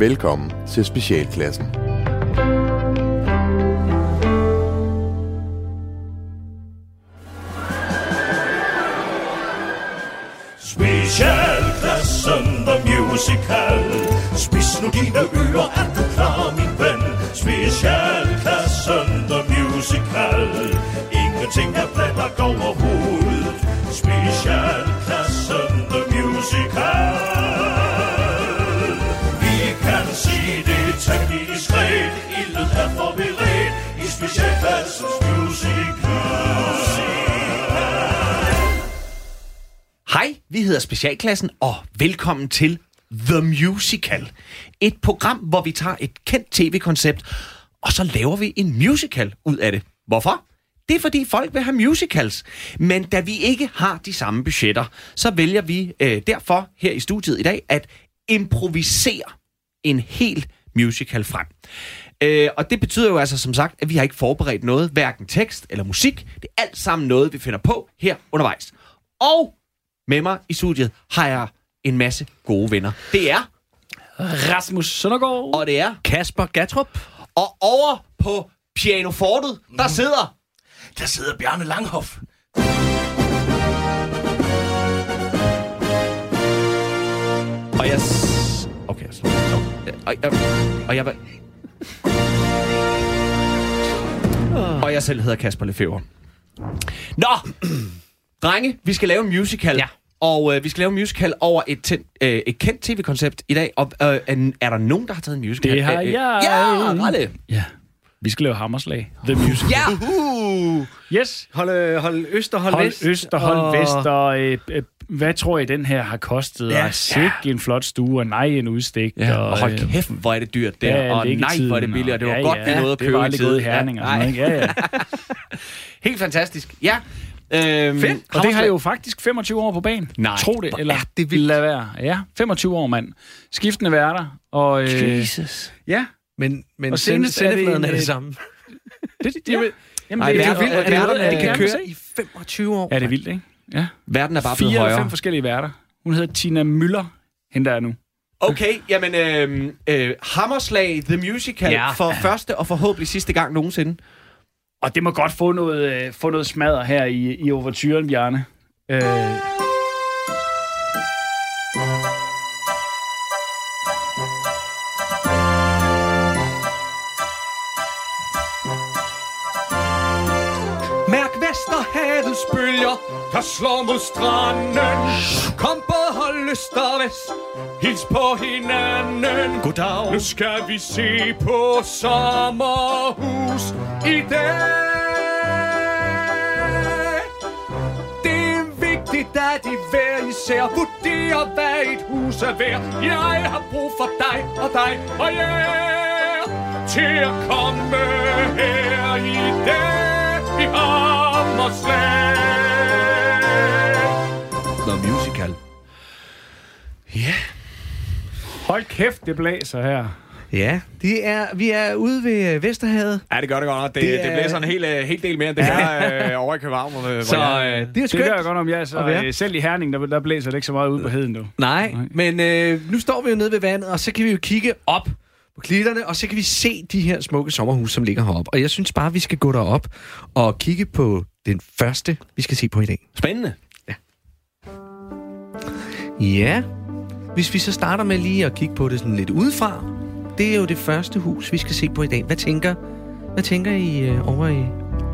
Velkommen til Specialklassen. Specialklassen The Musical Spis nu dine ører, er du klar, min ven? Specialklassen The Musical Ingenting er blandt går sige diskret Ildet er forberedt i Specialklassens Musical Hej, vi hedder Specialklassen, og velkommen til The Musical. Et program, hvor vi tager et kendt tv-koncept, og så laver vi en musical ud af det. Hvorfor? Det er fordi folk vil have musicals. Men da vi ikke har de samme budgetter, så vælger vi øh, derfor her i studiet i dag at improvisere en helt musical frem. Øh, og det betyder jo altså som sagt, at vi har ikke forberedt noget, hverken tekst eller musik. Det er alt sammen noget, vi finder på her undervejs. Og med mig i studiet har jeg en masse gode venner. Det er, Rasmus Søndergaard. og det er, Kasper Gatrup. og over på pianofortet, der sidder... Der sidder Bjarne Langhoff. Og jeg... Okay, så... Og jeg... Og jeg... Og jeg selv hedder Kasper Lefebvre. Nå! Drenge, vi skal lave en musical. Ja. Og øh, vi skal lave en musical over et, ten, øh, et kendt tv-koncept i dag. Og øh, er, er der nogen, der har taget en musical? Det har Øh, øh, jeg. Ja, Ralle. Ja. Vi skal lave Hammerslag. The Musical. Ja! Yes. Hold, øh, hold øst og hold, Hold vest. øst og hold vest. Og, øh, øh, hvad tror I, den her har kostet? Ja. Ja. Sikke en flot stue, og nej, en udstik. Ja, og øh, hold kæft, hvor er det dyrt der. ja, og nej, hvor er det billigt, og det var ja, godt, ja, vi nåede at købe Det var i tide. herning. Ja, og sådan, noget? Ja, ja. Helt fantastisk. Ja. Øhm, Fedt. Og det har jo faktisk 25 år på banen. Nej, Tro det, hvor eller er det vildt. lad være. Ja, 25 år, mand. Skiftende værter. Og, øh, Jesus. ja, Men, men Og send, senest er det sendefladen er en, det øh, samme. det, det, ja. Jamen, Ej, det, det er er vildt, er at det det, er, er det det kan kan køre. køre i 25 år. Ja, det er vildt, ikke? Ja. Verden er bare blevet 4 eller højere. 5 forskellige værter. Hun hedder Tina Møller, hende der er nu. Okay, jamen, øh, øh, Hammerslag The Musical. Ja. for første og forhåbentlig sidste gang nogensinde. Og det må godt få noget, øh, få noget smadder her i, i overturen, Bjarne. Øh, der slår mod stranden. Kom på hold øst og vest, hils på hinanden. Goddag. Nu skal vi se på sommerhus i dag. Det er vigtigt, at I hver især vurderer, hvad et hus er værd. Jeg har brug for dig og dig og jer til at komme her i dag i Hammerslag. The Musical. Ja. hold kæft, det blæser her. Ja, det er, vi er ude ved øh, Vesterhavet. Ja, det gør det godt nok. Det, Det det, er- det blæser en hel, øh, hel del mere, end det her øh, over i København. Hvor, Så jeg, øh, det er Det skønt. gør jeg godt om, jeg så øh, selv i Herning, der, der blæser det ikke så meget ud på heden, du. Nej, Nej. men øh, nu står vi jo nede ved vandet, og så kan vi jo kigge op på klitterne, og så kan vi se de her smukke sommerhuse, som ligger heroppe. Og jeg synes bare, vi skal gå derop og kigge på den første, vi skal se på i dag. Spændende. Ja, hvis vi så starter med lige at kigge på det sådan lidt udefra. Det er jo det første hus, vi skal se på i dag. Hvad tænker, hvad tænker I øh, over i...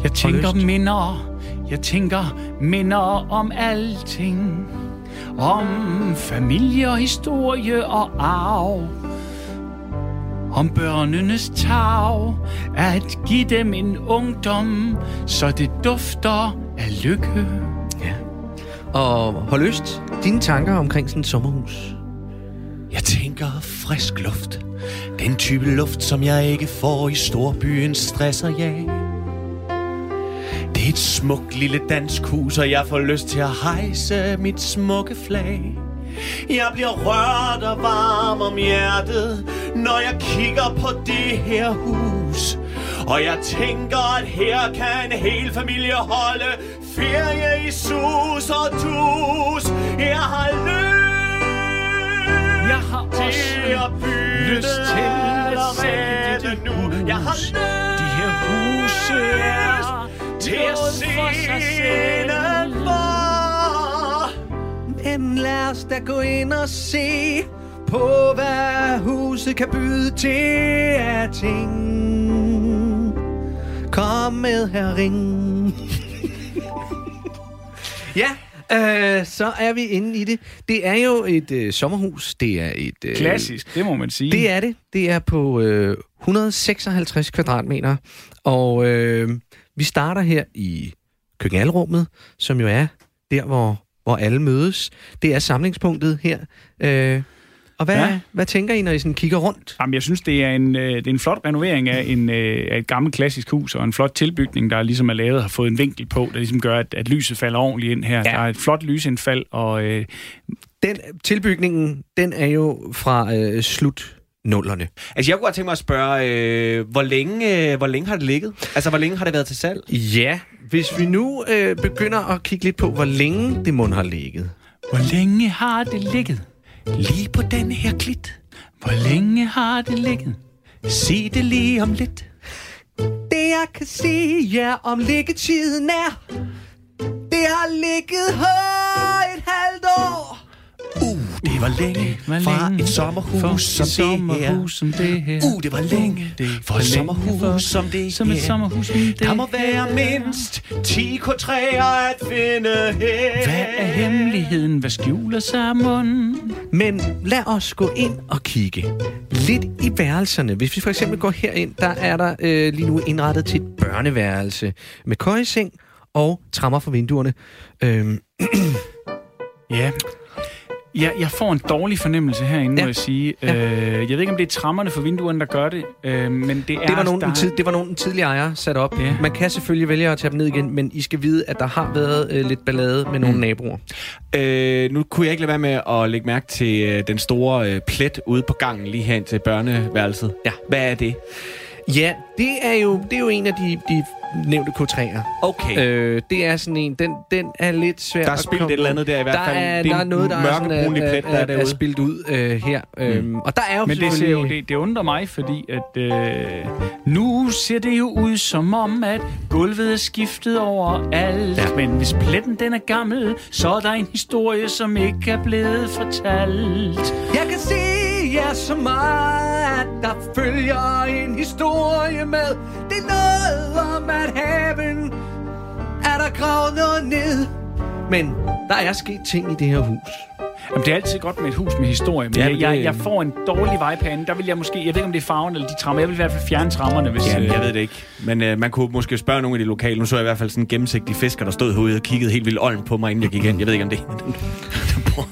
Jeg tænker lyst. minder, jeg tænker minder om alting. Om familie og historie og arv. Om børnenes tag, at give dem en ungdom, så det dufter af lykke. Og hold øst, dine tanker omkring sådan et sommerhus. Jeg tænker frisk luft. Den type luft, som jeg ikke får i storbyens stress og jag. Det er et smukt lille dansk hus, og jeg får lyst til at hejse mit smukke flag. Jeg bliver rørt og varm om hjertet, når jeg kigger på det her hus. Og jeg tænker, at her kan en hel familie holde ferie i sus og dus. Jeg har lyst Jeg har til også at bygge lyst til at sælge dit nu. Jeg har hus. De her huse er til at se sig selv. Men lad os da gå ind og se på, hvad huset kan byde til af ting. Kom med her, ring. ja, øh, så er vi inde i det. Det er jo et øh, sommerhus. Det er et... Øh, Klassisk, det må man sige. Det er det. Det er på øh, 156 kvadratmeter. Og øh, vi starter her i køkkenalrummet, som jo er der, hvor, hvor alle mødes. Det er samlingspunktet her. Øh, og hvad, Ja. hvad tænker I, når I sådan kigger rundt? Jamen, jeg synes, det er en, øh, det er en flot renovering af, en, øh, af et gammelt klassisk hus, og en flot tilbygning, der ligesom er lavet, har fået en vinkel på, der ligesom gør, at, at lyset falder ordentligt ind her. Ja. Der er et flot lysindfald, og øh, Den tilbygningen, den er jo fra øh, slut nullerne. Altså, jeg kunne godt tænke mig at spørge, øh, hvor, længe, øh, hvor længe har det ligget? Altså, hvor længe har det været til salg? Ja, hvis vi nu øh, begynder at kigge lidt på, hvor længe det mund har ligget. hvor længe har det ligget? Lige på den her klit. Hvor længe har det ligget? Sig det lige om lidt. Det jeg kan sige jer om liggetiden er, det har ligget her et halvt år. Uh, det var længe var fra længe et sommerhus for som et sommerhus som det her. Uh, det var længe det for et sommerhus for- som det Som et sommerhus som det Der må være mindst 10 K3'er at finde her. Hvad er hemmeligheden? Hvad skjuler sig munden? Men lad os gå ind og kigge lidt i værelserne. Hvis vi for eksempel går herind, der er der øh, lige nu indrettet til et børneværelse med køjeseng og trammer for vinduerne. Øhm, Ja. Ja, jeg får en dårlig fornemmelse herinde, ja. Må jeg sige. Ja. Øh, jeg ved ikke, om det er trammerne for vinduerne, der gør det, øh, men det er... det, var nogen, der... tid, det var nogen den tidligere ejer sat op. Ja. Man kan selvfølgelig vælge at tage dem ned igen, men I skal vide, at der har været øh, lidt ballade med nogle naboer. Øh, nu kunne jeg ikke lade være med at lægge mærke til øh, den store øh, plet ude på gangen lige hen til børneværelset. Ja. Hvad er det? Ja, det er jo, det er jo en af de, de nævnte K3'er. Okay. Øh, Øh, det er sådan en, den, den er lidt svær der er komme et eller andet der i hvert der fald. Er, det der er noget, der er sådan, er, plet, der er, er er derude. spildt ud øh, her. Øhm, og der er jo Men det, ser jo, det, det undrer mig, fordi at øh, nu ser det jo ud som om, at gulvet er skiftet over alt. Ja. Men hvis pletten den er gammel, så er der en historie, som ikke er blevet fortalt. Jeg kan se er så meget, at der følger en historie med. Det er noget om, at haven er der gravet noget ned. Men der er sket ting i det her hus. Jamen, det er altid godt med et hus med historie, men Ja, jeg, det- jeg, jeg får en dårlig vibe herinde. Der vil jeg måske, jeg ved ikke, om det er farven eller de trammer. Jeg vil i hvert fald fjerne trammerne, hvis... Ja, øh, jeg ved det ikke. Men øh, man kunne måske spørge nogle af de lokale. Nu så jeg i hvert fald sådan en gennemsigtig fisker, der stod herude og kiggede helt vildt olden på mig, inden jeg gik ind. Jeg ved ikke, om det er bor,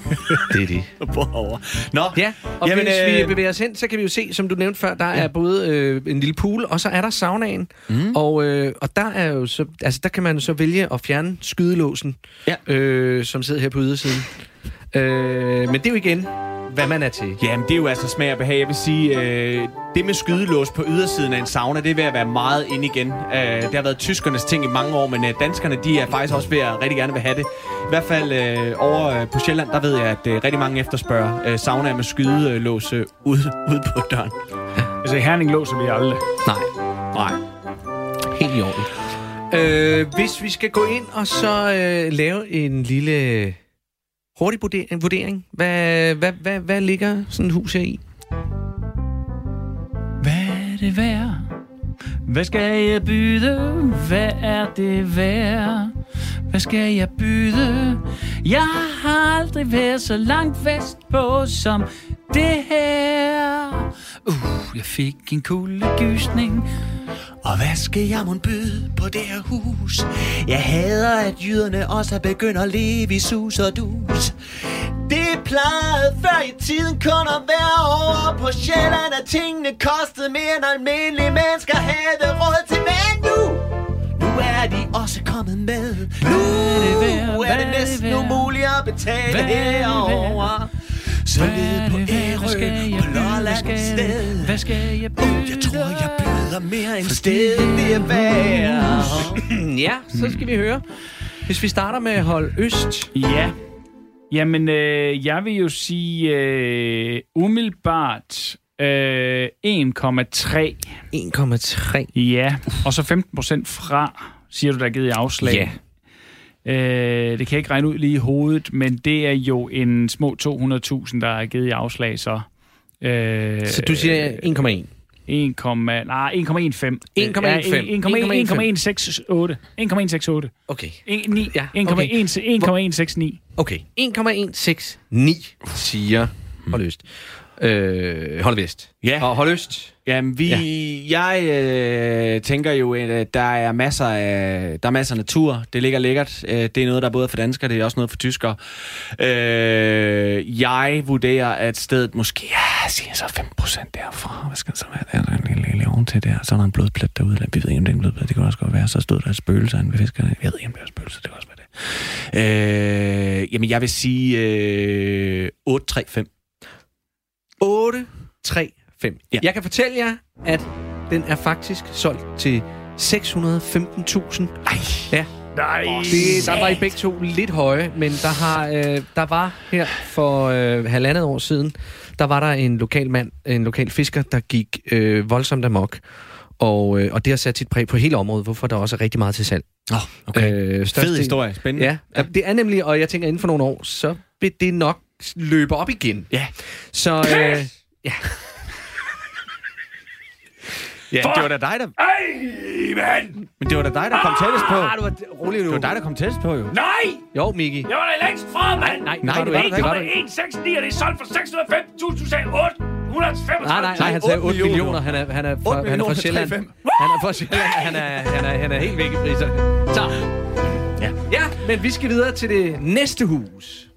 Det er det. der bor over. Nå, Ja, og Jamen, Jamen, hvis øh, vi bevæger os hen, så kan vi jo se, som du nævnte før, der er både øh, en lille pool, og så er der saunaen. Mm. Og, øh, og der er jo så, altså der kan man jo så vælge at fjerne skydelåsen, Ja. øh, som sidder her på ydersiden. Øh, men det er jo igen, hvad man er til. Jamen, det er jo altså smag og behag. Jeg vil sige, øh, det med skydelås på ydersiden af en sauna, det er ved at være meget ind igen. Øh, det har været tyskernes ting i mange år, men øh, danskerne, de er faktisk også ved at rigtig gerne vil have det. I hvert fald øh, over øh, på Sjælland, der ved jeg, at øh, rigtig mange efterspørger øh, saunaer med skydelås øh, ude, ude på døren. Altså, i Herning låser vi aldrig. Nej, Nej. helt i orden. Øh, hvis vi skal gå ind og så øh, lave en lille hurtig vurdering, vurdering hvad, hvad, hvad, hvad ligger sådan et hus her i? Hvad er det værd? Hvad skal jeg byde? Hvad er det værd? Hvad skal jeg byde? Jeg har aldrig været så langt vestpå som det her. Uh, jeg fik en kuldegysning. Og hvad skal jeg mon byde på det her hus? Jeg hader, at jyderne også er begyndt at leve i sus og dus. Det plejede før i tiden kun at være over på Sjælland, at tingene kostede mere end almindelige mennesker havde råd til. Men nu, nu er de også kommet med. Nu det værd? er det næsten værd? umuligt at betale er herovre. Så Hvad ned er på Ærø, jeg på Lolland skal sted. jeg, hvad skal jeg byde? Uh, jeg tror, jeg byder mere end stedet det er værd. Ja, så skal vi høre. Hvis vi starter med at holde øst. Ja. Jamen, øh, jeg vil jo sige øh, umiddelbart Øh, 1,3. 1,3. Ja, og så 15 procent fra, siger du, der er givet i afslag. Ja. Øh, det kan jeg ikke regne ud lige i hovedet, men det er jo en små 200.000, der er givet i afslag, så... Øh, Så du siger 1,1. 1, nej, 1,15. 1,15. 1,168. 1,168. Okay. 1,9. Ja, 1,169. Okay. 1,169 siger Holdøst. Øh, Holdvest. Ja. Og Holdøst. Jamen, vi, ja. jeg øh, tænker jo, at øh, der er masser af der er masser af natur. Det ligger lækkert. Øh, det er noget, der er både for danskere, det er også noget for tyskere. Øh, jeg vurderer, at stedet måske, ja, siger så 5 procent derfra. Hvad skal så være? Der er en lille, lille oven til der. Så er der en blodplet derude. Vi ved ikke, om det er en blodplet. Det kan også godt være. Så stod der et spøgelse ved fiskerne. Jeg ved ikke, om det er et spøgelse. Det kan også være det. Øh, jamen, jeg vil sige øh, 8, 3, 5. 8, 3, 5. Ja. Jeg kan fortælle jer, at den er faktisk solgt til 615.000. Ej, Ja. Nej. Det, der var I begge to lidt høje, men der, har, øh, der var her for øh, halvandet år siden, der var der en lokal mand, en lokal fisker, der gik øh, voldsomt amok. Og, øh, og det har sat sit præg på hele området, hvorfor der også er rigtig meget til salg. oh, okay. Øh, Fed historie. Spændende. Ja, ja, det er nemlig, og jeg tænker, inden for nogle år, så vil det nok løbe op igen. Ja. Så øh, ja. Ja, det var da dig, der... Ej, mand! Men det var da dig, der kom tættest på. Ah, du var rolig nu. Det var dig, der kom tættest på, jo. Nej! Jo, Miki. Jeg var da længst fra, mand! Nej, Nej, var det du var du Det var ikke. 169, og det er solgt for 615.000, du sagde 835. Nej, nej, nej, han sagde 8 8 millioner. millioner. Han er, han er, fra, han er fra Sjælland. 3,5. Han er fra Sjælland. Han er, han er, han er helt væk i priserne. Så. Ja. Ja, men vi skal videre til det næste hus.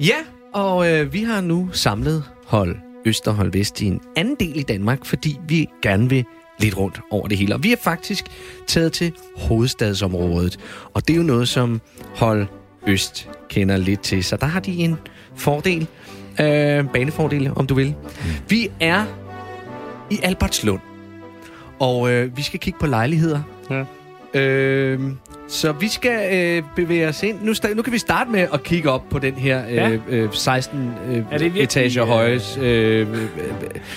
Ja, og øh, vi har nu samlet hold Øst og hold Vest i en anden del i Danmark, fordi vi gerne vil lidt rundt over det hele. Og vi er faktisk taget til hovedstadsområdet, og det er jo noget, som hold Øst kender lidt til. Så der har de en fordel, øh, banefordel, om du vil. Vi er i Albertslund, og øh, vi skal kigge på lejligheder. Ja. Øh, så vi skal øh, bevæge os ind. Nu, sta- nu kan vi starte med at kigge op på den her øh, Ja. øh, 16 øh, Er det virkelig, etager øh, høje. Øh, øh,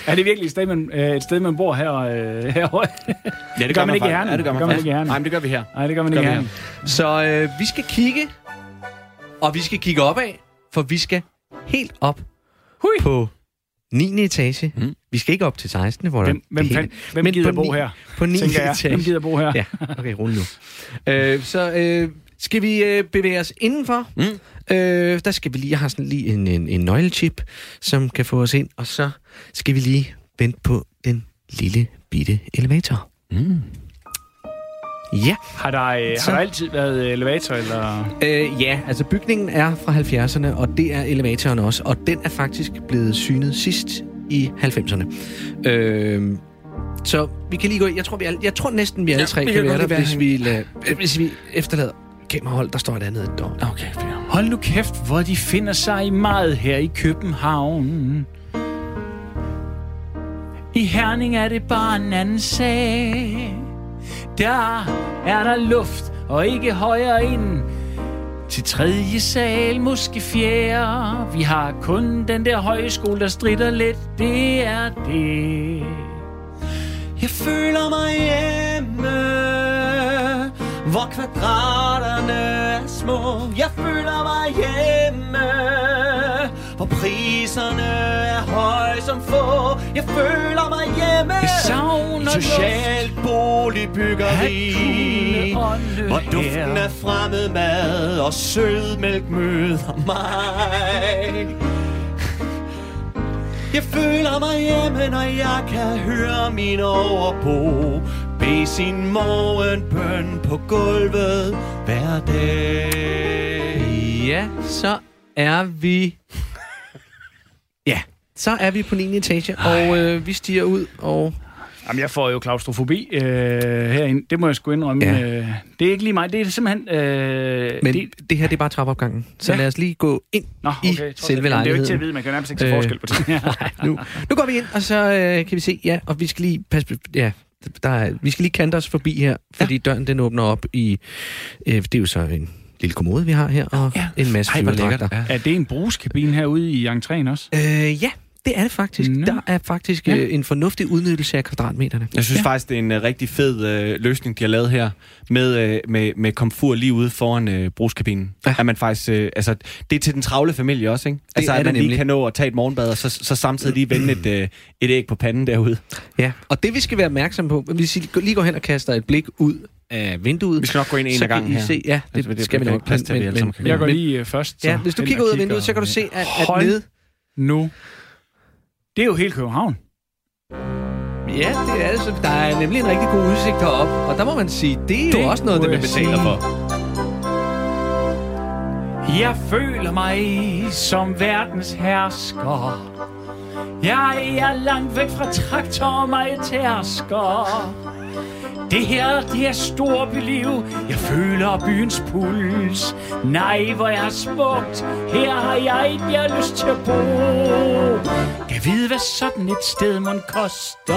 Er det virkelig et sted, man, øh, et sted, man bor her, øh, herovre? Ja, det gør man ikke i. Herning. Ja, det gør man, Gør man faktisk. ikke i Herning. Nej, men det gør vi her. Nej, det gør man Gør ikke vi her. så øh, vi skal kigge, og vi skal kigge opad, for vi skal helt op Hui. på 9. etage. Mm. Vi skal ikke op til 16. Hvor Hvem, der hvem, hele- hvem, hvem Men gider på bo her, På 9. tænker jeg? etage. Hvem gider bo her? Ja, okay, rolig nu. øh, så øh, skal vi øh, bevæge os indenfor. Mm. Øh, der skal vi lige have sådan lige en, en, en nøglechip, som kan få os ind. Og så skal vi lige vente på den lille bitte elevator. Mm. Ja, Har der, øh, Så- har der altid været elevator, eller? øh, ja, altså bygningen er fra 70'erne, og det er elevatoren også. Og den er faktisk blevet synet sidst i 90'erne. Øh, så vi kan lige gå Jeg tror, vi alle, jeg tror næsten, vi alle Ja, tre kan være der, være hvis vi, lader, hvis vi efterlader kamerahold. Der står et andet dog. Okay, fair. Hold nu kæft, hvor de finder sig meget her i København. I Herning er det bare en anden sag. Der er der luft og ikke højere ind. Til tredje sal, måske fjerde. Vi har kun den der højskole, der strider lidt. Det er det. Jeg føler mig hjemme Hvor kvadraterne er små Jeg føler mig hjemme Hvor priserne er høje som få Jeg føler mig hjemme Jeg savner socialt kunne ånde Hvor duften af fremmed mad Og sødmælk møder mig jeg føler mig hjemme, når jeg kan høre min overbo Bede sin morgenbøn på gulvet hver dag. Ja, så er vi... Ja, så er vi på 9. etage, og øh, vi stiger ud, og... Jamen, jeg får jo klaustrofobi øh, herinde. Det må jeg sgu indrømme. Ja. Øh, det er ikke lige mig. Det er simpelthen... Øh, Men det, det, her, det er bare trappeopgangen. Så ja. Lad os lige gå ind Nå, i okay, trods selve. Men Det er jo ikke til lejligheden. at vide. Man kan nærmest ikke se Øh, forskel på det. Nej, nu, nu går vi ind, og så øh, kan vi se, ja, og vi skal lige passe, på- ja, der er, vi skal lige kante os forbi her, fordi ja. døren den åbner op i, øh, det er jo så en lille kommode, vi har her, og ja. en masse Ej. Ja. Er det en brugskabine herude i entréen også? Øh, ja, det er det faktisk. Nå. Der er faktisk Ja. øh, en fornuftig udnyttelse af kvadratmeterne. Jeg synes Ja. faktisk, det er en uh, rigtig fed øh, løsning, de har lavet her, med, øh, med, med komfur lige ude foran øh, brugskabinen. Ja. At man faktisk, øh, altså, det er til den travle familie også, ikke? Altså, er at det man lige nemlig. kan nå at tage et morgenbad, og så, så samtidig lige vende et, øh, et æg på panden derude. Ja, og det vi skal være opmærksom på, hvis I lige går hen og kaster et blik ud af vinduet, Vi skal nok gå ind en så af gangen her. se, ja, det, Altså, det, det skal vi nok. plads til, sammen kan Jeg går men- lige øh, først. Ja, hvis du kigger ud af vinduet, så kan du se, at, at Hold nede... Nu. Det er jo hele København. Ja, det er det. Så der er nemlig en rigtig god udsigt heroppe. Og der må man sige, det er jo Det også noget, det man betaler sige. for. Jeg føler mig som verdens hersker. Jeg er langt væk fra traktor og mig tærsker. Det her, det er storbyliv. Jeg føler byens puls. Nej, hvor er smukt. Her har jeg et, jeg har lyst til at bo. Kan vide, hvad sådan et sted man koster.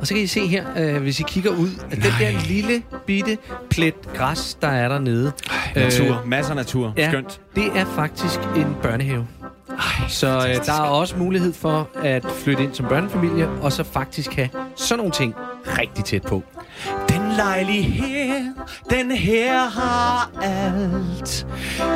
Og så kan I se her, øh, hvis I kigger ud, at den der lille bitte plet græs, der er dernede. Natur. Masser af natur. Øh, ja, Skønt. det er faktisk en børnehave. Så øh, der er også mulighed for at flytte ind som børnefamilie, og så faktisk have sådan nogle ting rigtig tæt på. Den lejlighed, den her har alt.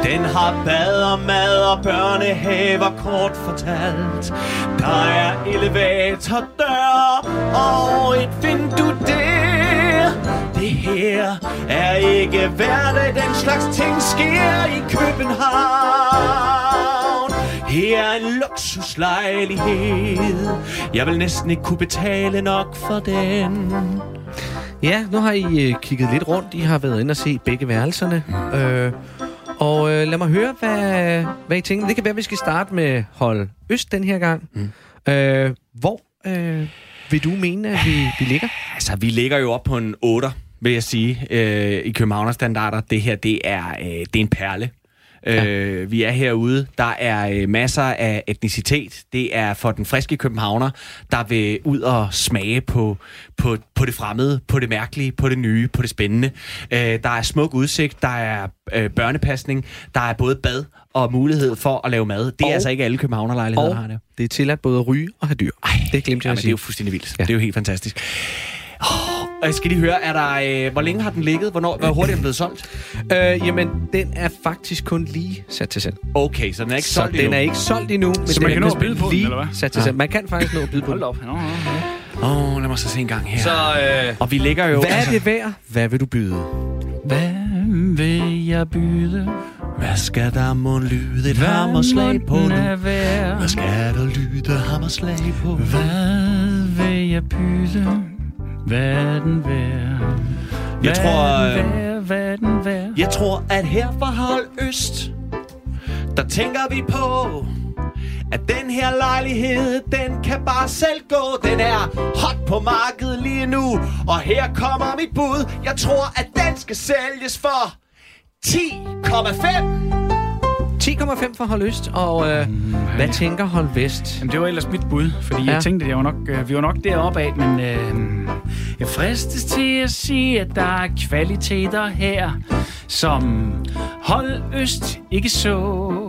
Den har bad og mad og børnehaver kort fortalt. Der er elevator, dør og et vindue der. Det her er ikke hverdag, den slags ting sker i København. Her er en luksuslejlighed. Jeg vil næsten ikke kunne betale nok for den. Ja, nu har I øh, kigget lidt rundt. I har været inde og se begge værelserne. Øh, og øh, lad mig høre, hvad, hvad I tænker. Det kan være, at vi skal starte med hold Øst den her gang. Mm. Øh, hvor øh, vil du mene, at vi, vi ligger? Altså, vi ligger jo op på en 8, vil jeg sige, øh, i Københavnerstandarder. Det her, det er, øh, det er en perle. Ja. Øh, vi er herude. Der er øh, masser af etnicitet. Det er for den friske københavner, der vil ud og smage på, på, på det fremmede, på det mærkelige, på det nye, på det spændende. Øh, der er smuk udsigt, der er øh, børnepasning, der er både bad og mulighed for at lave mad. Det er Og- altså ikke alle københavnerlejligheder, der har det. det er tilladt både at ryge og have dyr. Ej, det glemte jeg Jamen, at det er sige. jo fuldstændig vildt. Ja. Det er jo helt fantastisk. Oh, og jeg skal lige høre, er der, øh, hvor længe har den ligget? Hvornår, hvor hurtigt er den blevet solgt? Øh, jamen, den er faktisk kun lige sat til salg. Okay, så den er ikke Så solgt den endnu. er ikke solgt endnu, men Så den man er kan nå at byde på den, lige eller hvad? sat til salg. Man kan faktisk nå at byde på Hold den. op. Nå, nå, nå. Åh, oh, lad mig så se en gang her. Så øh, Og vi ligger jo... hvad er det værd? Hvad vil du byde? Hvad vil jeg byde? Hvad skal der må lyde et Hvad hammerslag på må den nu? er? Hvad skal der lyde hammerslag på? Hvad vil jeg byde? Hvad den værd? Jeg tror, øh? Hvad den værd? Jeg tror, at her fra Hold Øst, der tænker vi på, at den her lejlighed, den kan bare selv gå. Den er hot på markedet lige nu, og her kommer mit bud. Jeg tror, at den skal sælges for 10,5. 10,5 for Hold Øst, og øh, hvad tænker Hold Vest? Jamen, det var ellers mit bud, fordi. Ja. jeg tænkte, at jeg var nok, øh, vi var nok deroppe af, men øh, jeg fristes til at sige, at der er kvaliteter her, som hold øst ikke så.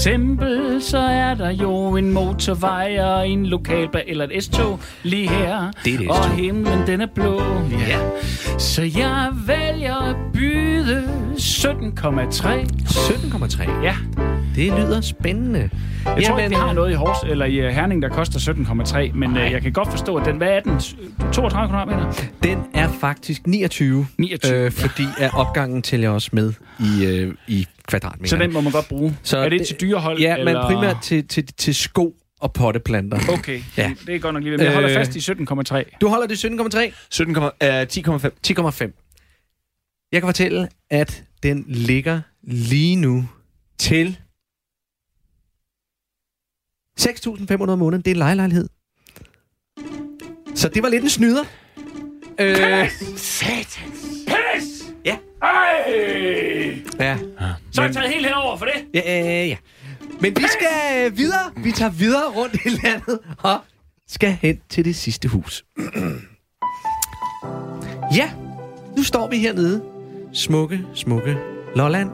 Eksempel så er der jo en motorvej og en lokalbane eller et S-tog lige her. Det er et Og himlen den er blå. Ja. Så jeg vælger at byde 17,3. 17,3. Ja, Det lyder spændende. jeg tror ikke, vi har noget i Hors, eller i øh, Herning, der koster 17,3, men øh, jeg kan godt forstå, at den, hvad er den? 32 kvadratmeter? Den er faktisk 29, 29, øh, fordi at opgangen tæller også med i, øh, i kvadratmeter. Så den må man godt bruge. Så er det, det- til dyrehold? Ja, men eller? primært til, til, til sko og potteplanter. Okay, Ja. ja. det er godt nok lige. Men jeg holder Øh. fast i 17,3. Du holder det 17,3? 17, øh, 10,5. 10,5. Jeg kan fortælle, at den ligger lige nu til 6.500 om måneden. Det er en lejelejlighed. Så det var lidt en snyder. Øh, Pis! Ja. Ej! ja. Så er jeg taget helt henover for det. Ja, øh, ja. Men vi skal øh, videre. Vi tager videre rundt i landet og skal hen til det sidste hus. ja, nu står vi hernede smukke, smukke Lolland.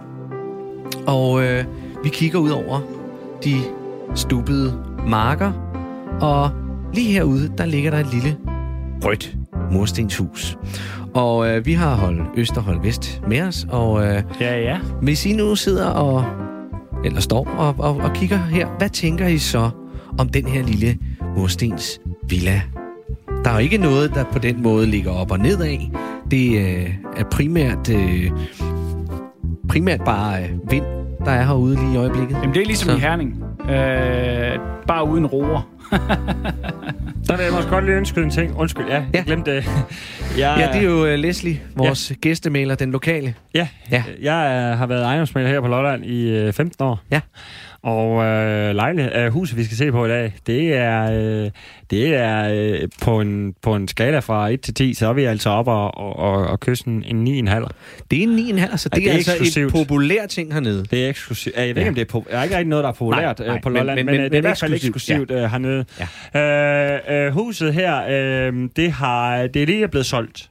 Og øh, vi kigger ud over de stubbede marker. Og lige herude, der ligger der et lille rødt murstenshus. Og øh, vi har hold Øst og hold Vest med os. Og øh, Ja, ja. hvis I nu sidder og eller står og, og, og kigger her, hvad tænker I så om den her lille murstens villa? Der er jo ikke noget, der på den måde ligger op og ned af. Det øh, er primært, øh, primært bare øh, vind, der er herude lige i øjeblikket. Jamen, det er ligesom Så. i Herning. Øh, bare uden roer. Så vil jeg måske godt lige ønske en ting. Undskyld, ja, jeg Ja. glemte det. Jeg, Ja, det er jo øh, Leslie, vores ja. gæstemaler, den lokale. Ja, Ja. ja. jeg øh, har været ejendomsmaler her på Lolland i øh, 15 år. Ja. Og øh, lejlighed, øh, huset, vi skal se på i dag, det er, øh, det er øh, på, en, på en skala fra 1 til 10, så er vi altså op og, og, og, og kysse en, en 9,5. Det er en 9,5, så det, Ja, det er er altså eksklusivt. et populær ting hernede. Det er eksklusivt. Jeg ved ikke, Ja. om det er, po- der er ikke rigtig noget, der er populært Nej, nej, på Lolland, men- men, men, men- det er i hvert fald eksklusivt, eksklusivt øh, hernede. Øh, øh, huset her, øh, det, har, det er lige blevet solgt.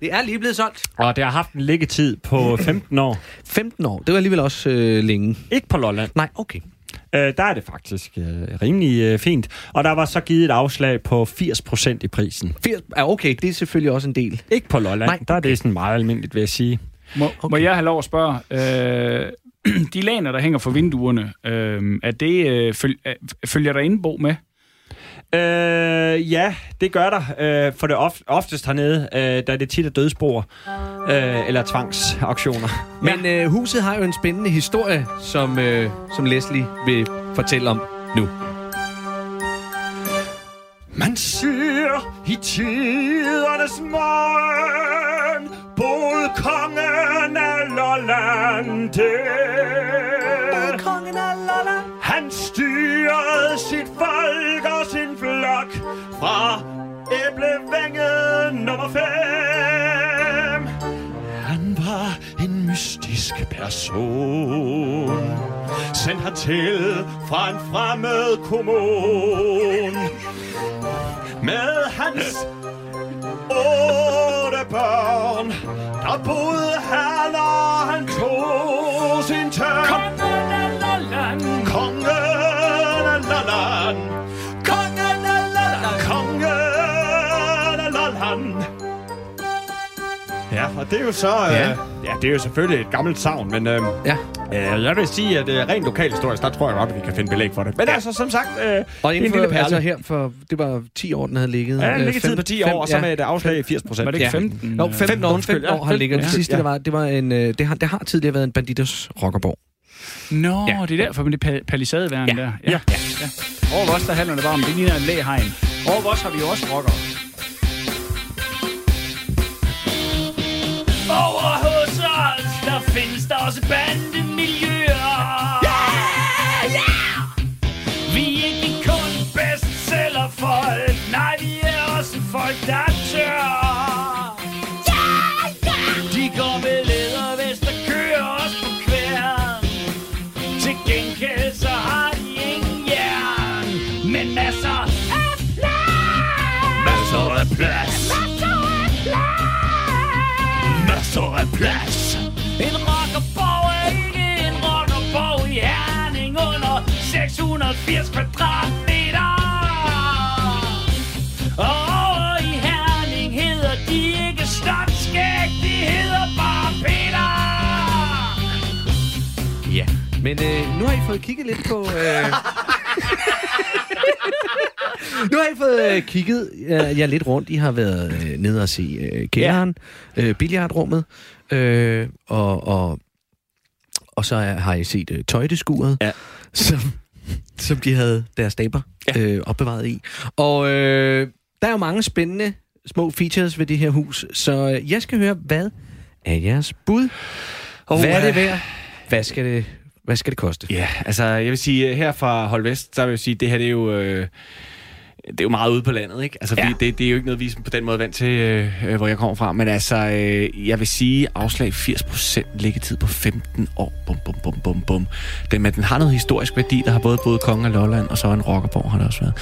Det er lige blevet solgt. Og det har haft en liggetid på 15 år. 15 år, det var alligevel også øh, længe. Ikke på Lolland. Nej, okay. Øh, der er det faktisk øh, rimelig øh, fint. Og der var så givet et afslag på 80% i prisen. 80, ja, okay, det er selvfølgelig også en del. Ikke på Lolland. Nej, Nej, der er det sådan meget almindeligt, vil jeg sige. Må, okay. må jeg have lov at spørge? Øh, de laner, der hænger for vinduerne, øh, er det, øh, føl, øh, følger der indbo med? Øh, ja, det gør der. Øh, for det of, oftest hernede, øh, der er det tit af dødsbord. Øh, eller tvangsauktioner. Men øh, huset har jo en spændende historie, som, øh, som Leslie vil fortælle om nu. Man ser i tidernes morgen Både kongen af Lolland der. Fra æblevænge nummer 5 Han var en mystisk person Sendt hertil fra en fremmed kommun. med hans otte børn. Der boede han, og han tog sin tørn. Det er jo så... Ja. Ja. Øh, ja, det er jo selvfølgelig et gammelt savn, men øh, Ja. øh, jeg vil sige, at øh, rent lokalhistorisk, der tror jeg godt, at vi kan finde belæg for det. Men ja. altså, som sagt, øh, Og det er en lille altså her for, det var 10 år, den havde ligget. Ja, en Øh, liggetid på 10 fem- år, og så ja. med et afslag i 80 procent. Var det ikke Ja. 15? Jo, øh, 15 år, undskyld, 15 ja, år har ligget. Det 15, sidste, ja. det var, det var en, øh, det har, det har tidligere været en banditers rockerborg. Nå, Ja. det er derfor med det pa- palisadeværen Ja. der. Ja. ja. ja. Over os, der handler det bare om, det ligner en læhegn. Over os har vi jo også rockere. Over hos os, der findes der også bandemiljøer. Yeah, yeah! Vi er ikke kun bestsellerfolk, nej, vi er også folk, der plads. En rockerborg er ikke en rockerborg i Herning under 680 kvadratmeter. Og over i Herning hedder de ikke Stopskæg, de hedder bare Peter. Ja. Men øh, nu har I fået kigget lidt på... Øh... nu har I fået øh, kigget øh, jer lidt rundt. I har været øh, nede og se øh, kælderen, ja. øh, billiardrummet, øh, og, og, og så er, har I set øh, tøjdeskuret, Ja. som, som de havde deres staber ja. øh, opbevaret i. Og øh, der er jo mange spændende små features ved det her hus, så øh, jeg skal høre, hvad er jeres bud? Oh, Hvad er det værd? Hvad skal det, hvad skal det koste? Ja, altså jeg vil sige, øh, her fra Hold Vest, der vil jeg sige, det her det er jo... Øh, det er jo meget ude på landet, ikke? Altså, Ja. det, det er jo ikke noget, vi er på den måde vant til, øh, øh, hvor jeg kommer fra. Men altså, øh, jeg vil sige, afslag 80% liggetid på 15 år. Bum, bum, bum, bum, bum. Den, men den har noget historisk værdi. Der har både både Kongen af Lolland, og så en rockerborg har der også været.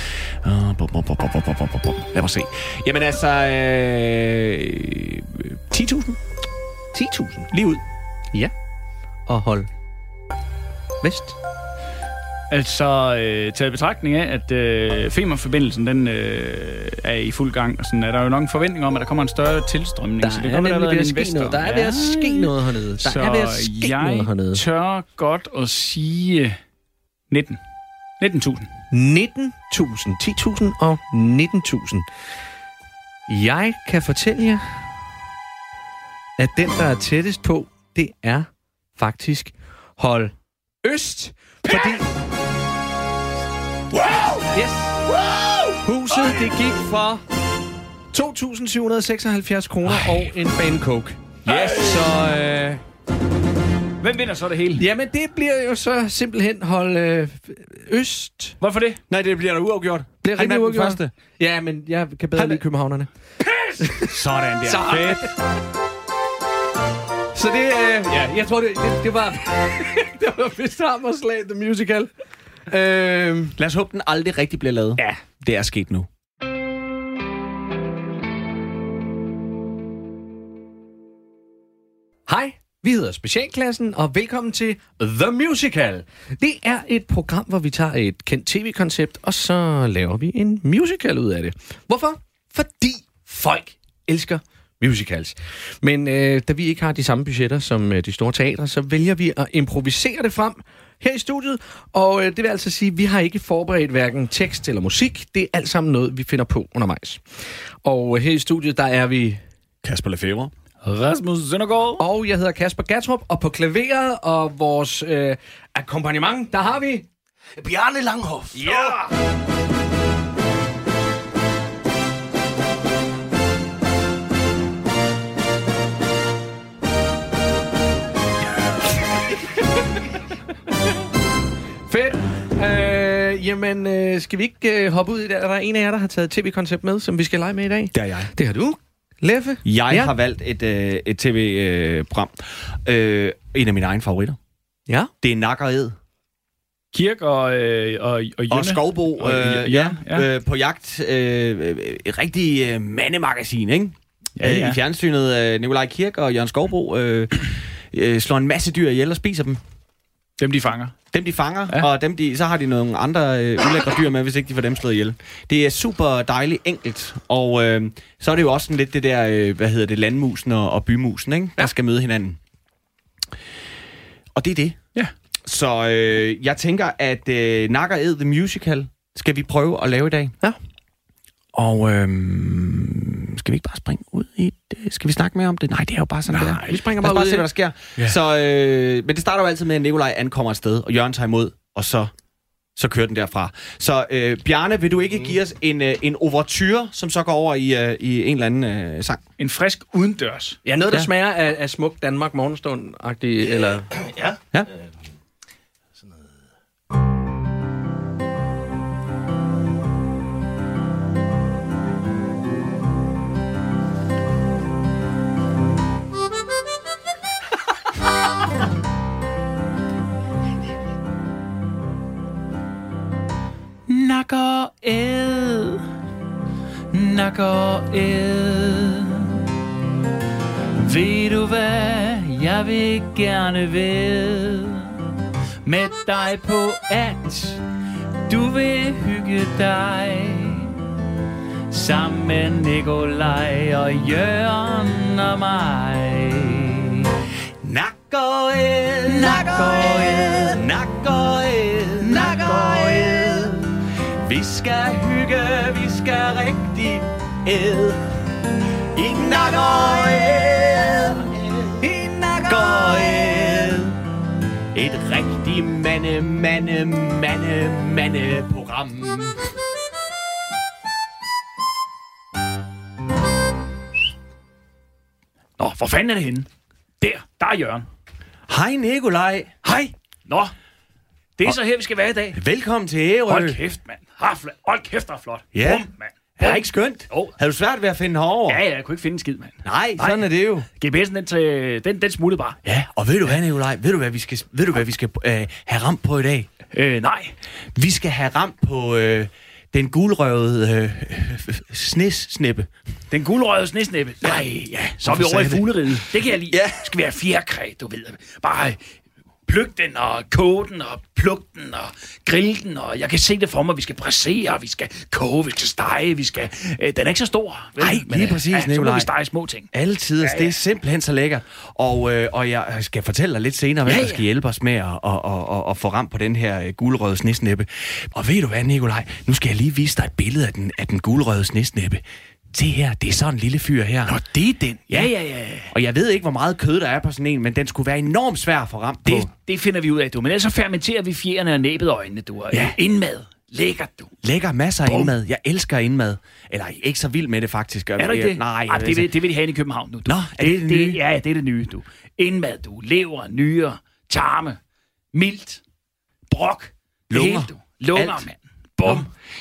Uh, bum, bum, bum, bum, bum, bum, bum, bum, bum. Lad mig se. Jamen altså, øh, 10.000? 10.000. Lige ud. Ja. Og hold vest. Altså, øh, taget betragtning af, at øh, Femern-forbindelsen, den øh, er i fuld gang, og sådan, er der jo nok en forventning om, at der kommer en større tilstrømning. Der så det er nemlig ved at ske noget. Der er ved at ske noget hernede. Der så er ved at ske jeg noget hernede. tør godt at sige 19. 19.000. 19.000. 10.000 og 19.000. Jeg kan fortælle jer, at den, der er tættest på, det er faktisk hold øst. Fordi... Wow! Yes! Wow! Huset, det gik for 2.776 kroner og en bane coke. Yes! Så øh, Hvem vinder så det hele? Jamen, det bliver jo så simpelthen hold øh, øst. Hvorfor det? Nej, det bliver da uafgjort. Bliver rimelig vandt den uafgjort. første. Ja, men jeg kan bedre lide københavnerne. Sådan der. Så. Fedt. Så det, øh, ja, jeg tror, det, det, det var, det var vist Hammerslag, The Musical. Øh, Lad os håbe, den aldrig rigtig bliver lavet. Ja. Det er sket nu. Hej, vi hedder Specialklassen, og velkommen til The Musical. Det er et program, hvor vi tager et kendt tv-koncept, og så laver vi en musical ud af det. Hvorfor? Fordi folk elsker musicals. Men øh, da vi ikke har de samme budgetter som øh, de store teatre, så vælger vi at improvisere det frem her i studiet. Og øh, det vil altså sige, at vi har ikke forberedt hverken tekst eller musik. Det er alt sammen noget, vi finder på undervejs. Og øh, her i studiet, der er vi Kasper Lefebvre. Rasmus Søndergaard. og jeg hedder Kasper Gatrup, og på klaveret og vores øh, akkompagnement, der har vi... Bjarne Langhoff. Ja! Fedt. Øh, jamen, øh, skal vi ikke øh, hoppe ud i det? Er der en af jer, der har taget et tv-koncept med, som vi skal lege med i dag? Det er jeg. Det har du. Leffe? Jeg Ja. ja. har valgt et, øh, et tv-program. Øh, en af mine egne favoritter. Ja. Det er Nak og Ed. Kirk og, øh, og, og Jønne. Og Skovbo. Og- Øh, ja, ja, ja. Øh, på jagt. Øh, et rigtig øh, mandemagasin, ikke? Ja, ja. Øh, I fjernsynet øh, Nikolaj Kirk og Jørgen Skovbo øh, øh, slår en masse dyr ihjel og spiser dem. Dem, de fanger. Dem de fanger, Ja. ja. og dem de, så har de nogle andre øh, ulækre dyr med, hvis ikke de får dem slået ihjel. Det er super dejligt enkelt, og øh, så er det jo også sådan lidt det der, øh, hvad hedder det, landmusen og, og bymusen, ikke? der skal møde hinanden. Og det er det. Ja. Så øh, jeg tænker, at øh, Nakker Ed The Musical skal vi prøve at lave i dag. Ja. Og øh, skal vi ikke bare springe ud i det? Skal vi snakke mere om det? Nej, det er jo bare sådan, Nej, det er. vi springer bare bare ud i se, hvad der sker. Ja. Så, øh, men det starter jo altid med, at Nikolaj ankommer et sted, og Jørgen tager imod, og så, så kører den derfra. Så øh, Bjarne, vil du ikke give os en, øh, en overture, som så går over i, øh, i en eller anden øh, sang? En frisk udendørs. Ja, noget, der Ja. smager af, af smuk Danmark morgenstund-agtig, eller... Ja. Ja. Nak og æd. Nak og æd. Ved du hvad, jeg vil gerne ved med dig på at du vil hygge dig sammen med Nikolaj og Jørgen og mig. Nak og æd, Nak og æd. nak og æd. Vi skal hygge, vi skal rigtig æd. I nak og æd, i nak og æd. Et rigtig mande, mande, mande, mande program. Nå, hvor fanden er det henne? Der, der er Jørgen. Hej Nikolaj. Hej. Nå, det er så her, vi skal være i dag. Velkommen til Ærø. Hold kæft, mand. Fla- Hold kæft, der er flot. Ja. Bum, mand. Er det ikke skønt? Jo. Havde du svært ved at finde herover? Ja, ja, jeg kunne ikke finde en skid, mand. Nej, sådan er det jo. GPS'en, den, til, den, den smuttede bare. Ja, og ved du hvad, Nikolaj? Ved du, hvad vi skal, ved du, hvad vi skal øh, have ramt på i dag? Øh, nej. Vi skal have ramt på øh, den gulrøvede øh, snesnippe. Den guldrøde snesnæppe. Nej, ja. Så er vi over i fugleriet. Det kan jeg lide. Ja. Skal vi have fjerkræ, du ved. Bare pluk den og koge den og pluk den og grille den. Og jeg kan se det for mig. Vi skal pressere, vi skal koge, vi skal stege, vi skal... Øh, den er ikke så stor. vel? Ej, lige øh, præcis, ja, Så må Nikolaj. vi stege små ting. Alle tider, ja, Ja, det er simpelthen så lækker. Og, øh, og jeg skal fortælle dig lidt senere, hvem Ja, ja, der skal hjælpe os med at, at, at, at, få ramt på den her øh, gulrøde snesnæppe. Og ved du hvad, Nikolaj? Nu skal jeg lige vise dig et billede af den, af den gulrøde snesnæppe. Det her, det er sådan en lille fyr her. Nå, det er den. Ja, ja, ja. Og jeg ved ikke, hvor meget kød der er på sådan en, men den skulle være enormt svær at få ramt Det, på. det finder vi ud af, du. Men ellers så fermenterer vi fjerne og næbet øjnene, du. Og Ja. Indmad. Lækkert, du. Lækker masser af Bum. indmad. Jeg elsker indmad. Eller ikke så vild med det faktisk. Er du ikke det? Nej. Ej, det, vil, det vil de have i København nu. Du. Nå, er det det nye? Ja, det er det nye, du. Indmad, du. Lever, nyre, tarme, mildt, brok. det Lunger. hele, du. Lunger, Alt. mand. Bum.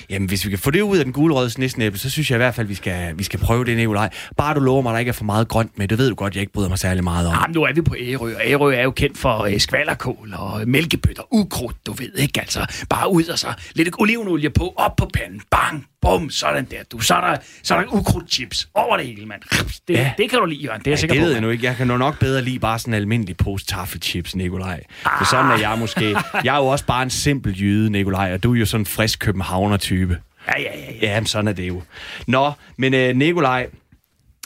Jamen, hvis vi kan få det ud af den gulrøde snesnæppe, så synes jeg i hvert fald, vi skal, vi skal prøve det, Nikolaj. Bare du lover mig, at der ikke er for meget grønt med. Det ved du godt, jeg ikke bryder mig særlig meget om. Jamen, nu er vi på Ærø, og Ærø er jo kendt for øh, skvallerkål og mælkebøtter, ukrudt, du ved ikke, altså. Bare ud og så lidt olivenolie på, op på panden, bang, bum, sådan der, du. Så er der, så er der ukrudtchips over det hele, mand. Det, Ja. det kan du lide, Jørgen, det er jeg Ja, sikker det på. ved jeg nu ikke. Jeg kan nok bedre lide bare sådan en almindelig pose taffelchips, Nikolaj. For sådan er jeg måske. Jeg er jo også bare en simpel jyde, Nikolaj, og du er jo sådan en frisk københavner-type. Ja, ja, ja, ja. Jamen, sådan er det jo. Nå, men øh, Nikolaj,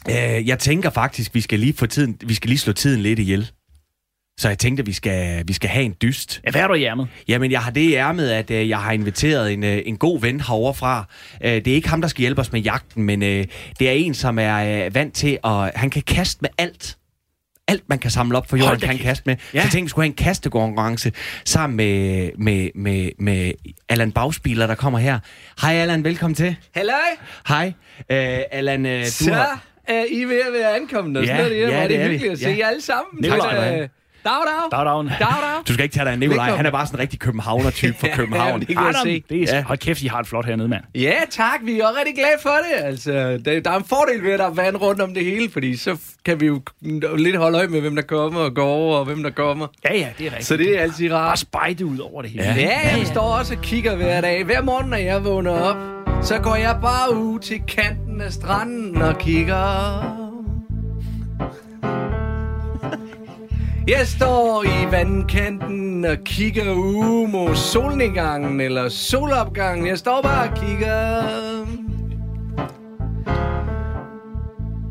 øh, jeg tænker faktisk, vi skal lige få tiden, vi skal lige slå tiden lidt ihjel. Så jeg tænkte, at vi skal, vi skal have en dyst. Ja, hvad er du i ærmet? Jamen, jeg har det i ærmet, at øh, jeg har inviteret en, øh, en god ven heroverfra. Øh, det er ikke ham, der skal hjælpe os med jagten, men øh, det er en, som er øh, vant til at... Han kan kaste med alt. Alt, man kan samle op for jorden, kan kaste med. Ja. Så jeg tænkte, vi skulle have en kastekonkurrence sammen med, med, med, med Allan Bagspiler, der kommer her. Hej Allan, velkommen til. Halløj! Hej. Øh, Allan, øh, du Så har... er I ved at være ankommet, og Ja, sådan noget. ja, Ja, det det er er vi. hyggeligt at se Ja. jer alle sammen. Tak Så, Dag, dag. Dag, dag. Dag, dag. Du skal ikke tage dig af Nikolaj. Han er bare sådan en rigtig københavner-type fra Ja, København. det kan jeg se. det er, Ja. ja. Hold kæft, I har det flot hernede, mand. Ja, tak. Vi er også rigtig glade for det. Altså, der, der er en fordel ved, at der er vand rundt om det hele, fordi så kan vi jo lidt holde øje med, hvem der kommer og går over, og hvem der kommer. Ja, ja, det er rigtigt. Så det er altid Bare rart. spejde ud over det hele. Ja. Ja, jeg står også og kigger hver dag. Hver morgen, når jeg vågner op, så går jeg bare ud til kanten af stranden og kigger. Jeg står i vandkanten og kigger ud mod solnedgangen eller solopgangen. Jeg står bare og kigger.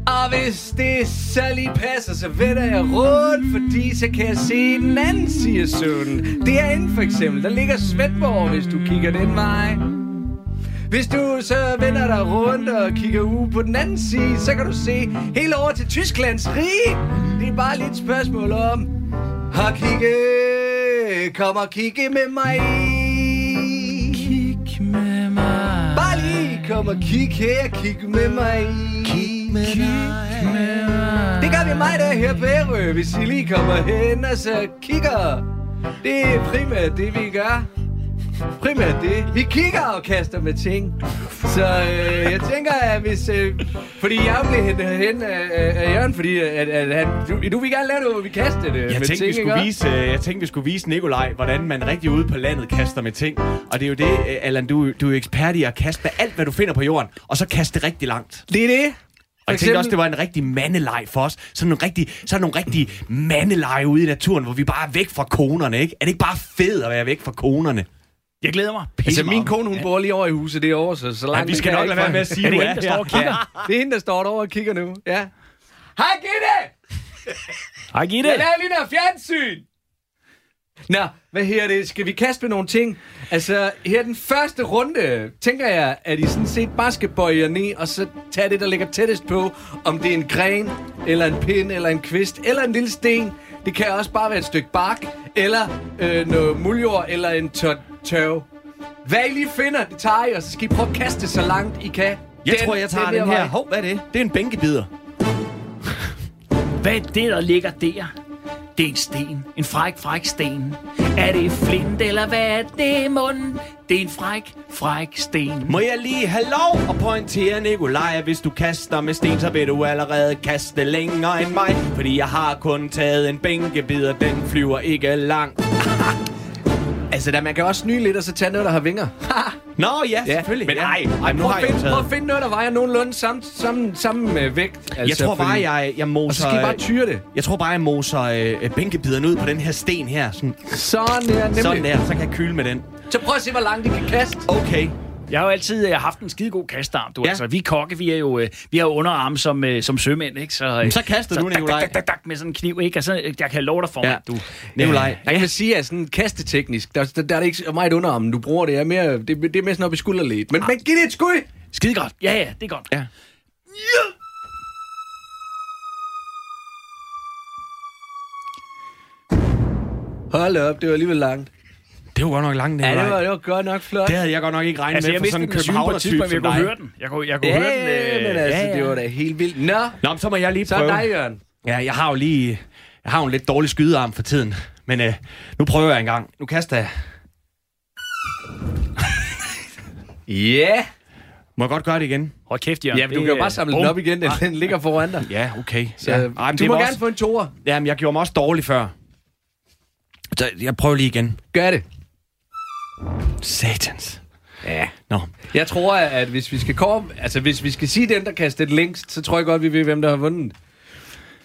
Og hvis det så lige passer, så vender jeg rundt, fordi så kan jeg se den anden side af søen. Derinde for eksempel, der ligger Svendborg, hvis du kigger den vej. Hvis du så vender dig rundt og kigger ud på den anden side, så kan du se helt over til Tysklands rige. Det er bare lidt et spørgsmål om at kigge. Kom og kigge med mig. Kig med mig. Bare lige kom og kig her, kig med mig. Kig med med mig. Det gør vi mig der her på Ærø, hvis I lige kommer hen og så kigger. Det er primært det, vi gør. Primært det. Vi kigger og kaster med ting. Så øh, jeg tænker, at hvis... Øh, fordi jeg blev hentet hen af, af, Jørgen, fordi at, at han, du, du vil gerne lave noget, hvor vi kaster det Jeg tænkte, ting, vi skulle vise, øh, jeg tænkte, vi skulle vise Nikolaj, hvordan man rigtig ude på landet kaster med ting. Og det er jo det, øh, Allan, du, du er ekspert i at kaste med alt, hvad du finder på jorden, og så kaste det rigtig langt. Det er det. Og jeg tænkte også, det var en rigtig mandeleg for os. Sådan nogle rigtig, sådan nogle rigtig mandeleje ude i naturen, hvor vi bare er væk fra konerne, ikke? Er det ikke bare fedt at være væk fra konerne? Jeg glæder mig. Altså, pisse min meget. kone, hun bor lige over i huset derovre, så, så langt... Ja, vi skal nok ikke lade være med at sige, Er det hende, der står og kigger? Det er hende, der står derovre og kigger nu. Ja. Hej, Gitte! Hej, Gitte. Jeg laver lige noget fjernsyn! Nå, hvad her det? Skal vi kaste med nogle ting? Altså, her den første runde, tænker jeg, at I sådan set bare skal bøje jer ned, og så tage det, der ligger tættest på, om det er en gren, eller en pind, eller en kvist, eller en lille sten. Det kan også bare være et stykke bark, eller øh, noget muljord, eller en tør tørv. Hvad I lige finder, det tager I, og så skal I prøve at kaste så langt I kan. Jeg tror, jeg tager den, der her. Hov, hvad er det? Det er en bænkebider. Hvad er det, der ligger der? Det er en sten. En fræk, fræk sten. Er det flint, eller hvad er det, munden? Det er en fræk, fræk sten. Må jeg lige have lov at pointere, Nikolaj, hvis du kaster med sten, så vil du allerede kaste længere end mig. Fordi jeg har kun taget en bænkebider, den flyver ikke langt. Altså, der, man kan også snyde lidt, og så tage noget, der har vinger. Nå ja, selvfølgelig. Men ja. nej, Ej, ej, nu prøv, har jeg prøv at finde noget, der vejer nogenlunde samme, samme, samme øh, vægt. Altså, Jeg tror bare, jeg, jeg moser... Og så skal I bare tyre det. Jeg tror bare, jeg moser øh, bænkebiderne ud på den her sten her. Sådan, Sådan der, nemlig. sådan der, så kan jeg kyle med den. Så prøv at se, hvor langt de kan kaste. Okay. Jeg har jo altid øh, haft en skidegod kastarm, du. Ja. Ja. Altså, vi kokke, vi er jo, øh, vi har underarm som, øh, som sømænd, ikke? Så, øh, Men så kaster du, dak, Nikolaj. dak, dak, dak, med sådan en kniv, ikke? Altså, øh, jeg kan love dig for Ja. mig, du. Nikolaj. Jeg kan sige, at sådan kasteteknisk, der, der, der er det ikke så meget underarmen, du bruger det. Er mere, det, det er mere sådan op i skulderledet. Men, men giv det et skud! Skide godt. Ja, ja, det er godt. Ja. Hold op, det var alligevel langt. Det var godt nok langt, Ja, Nikolaj. det var, det var godt nok flot. Det havde jeg godt nok ikke regnet Altså, med for sådan en københavner-type som jeg kunne dig. høre den. Jeg kunne, jeg kunne Ja, høre den. øh, men altså, ja, ja. det var da helt vildt. Nå, Nå, men så må jeg lige så prøve. er dig, Jørgen. Ja, jeg har jo lige... Jeg har jo en lidt dårlig skydearm for tiden. Men øh, nu prøver jeg en gang. Nu kaster jeg. Ja. Må jeg godt gøre det igen? Hold kæft, Jørgen. Ja, men du Det, kan jo øh, bare samle bum. den op igen. Den, den ligger foran dig. Ja, okay. Så, ja. ja. Ej, men du må var gerne også, få en toer. Jamen, jeg gjorde mig også dårlig før. Så jeg prøver lige igen. Gør det. Satans. Ja. Nå. Jeg tror, at hvis vi skal komme, altså hvis vi skal sige den, der kastede det længst, så tror jeg godt, vi ved, hvem der har vundet.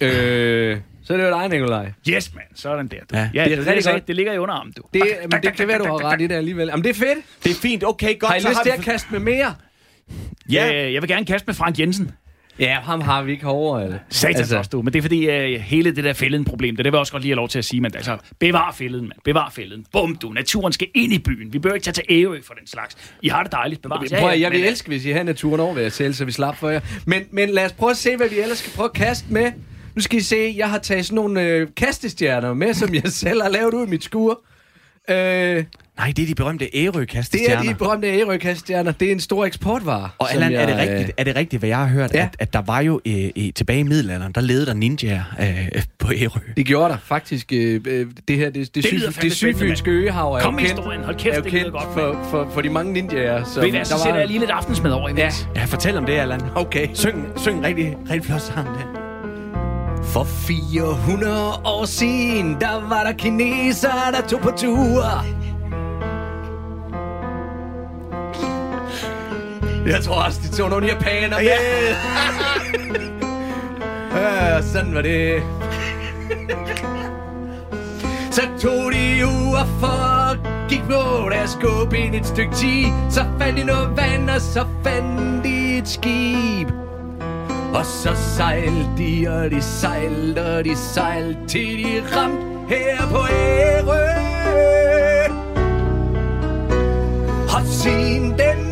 Øh, så er det jo dig, Nikolaj. Yes, man. Sådan der, du. Ja, Ja, det er det, det, det, godt. det ligger i underarmen, du. Det, men det kan være, du har ret i det alligevel. Jamen, det er fedt. Det er fint. Okay, godt. Har I så lyst til vi at kaste med mere? Ja. Ja. Jeg vil gerne kaste med Frank Jensen. Ja, ham har vi ikke herovre. Eller? Satans altså. også, du. Men det er fordi, uh, hele det der fælden-problem, det, det vil jeg også godt lige have lov til at sige, men altså, bevar fælden, mand. Bevar fælden. Bum, du. Naturen skal ind i byen. Vi bør ikke tage til Ærø for den slags. I har det dejligt. Bevar. Ja, Prøv, at- jeg vil men, elske, hvis I havde naturen over ved jer selv, så vi slap for jer. Men, men lad os prøve at se, hvad vi ellers skal prøve at kaste med. Nu skal I se, jeg har taget sådan nogle øh, kastestjerner med, som jeg selv har lavet ud i mit skur. Øh, Nej, det er de berømte det er Ærø-kastestjerner. de berømte Ærø-kastestjerner. Det er en stor eksportvare. Og Allan, er, det jeg, rigtigt, er det rigtigt, hvad jeg har hørt, Ja. ja. at, at der var jo øh, tilbage i middelalderen, der levede der ninjaer øh, på Ærø? Det gjorde der faktisk. Øh, øh, det her, det, det, Det det, lyder det, det sydfynske øhav er Kom jo med kendt, historien. Hold kæft, er jo det kendt godt, for, for, for de mange ninjaer. Som Ved hvad, så der sætter jeg lige lidt aftensmad over imens. Ja, fortæl om det, Allan. Okay. Syng, syng rigtig, rigtig flot sang der. For 400 år siden, der var der kineser, der tog på tur. Jeg tror også, de tog nogle japanere med. Ja, sådan var det. Så tog de uger for gik på deres skub ind et stykke tid. Så fandt de noget vand, og så fandt de et skib. Og så sejlte de, og de sejlte, og de sejlte, til de ramte her på Ærø. Og siden den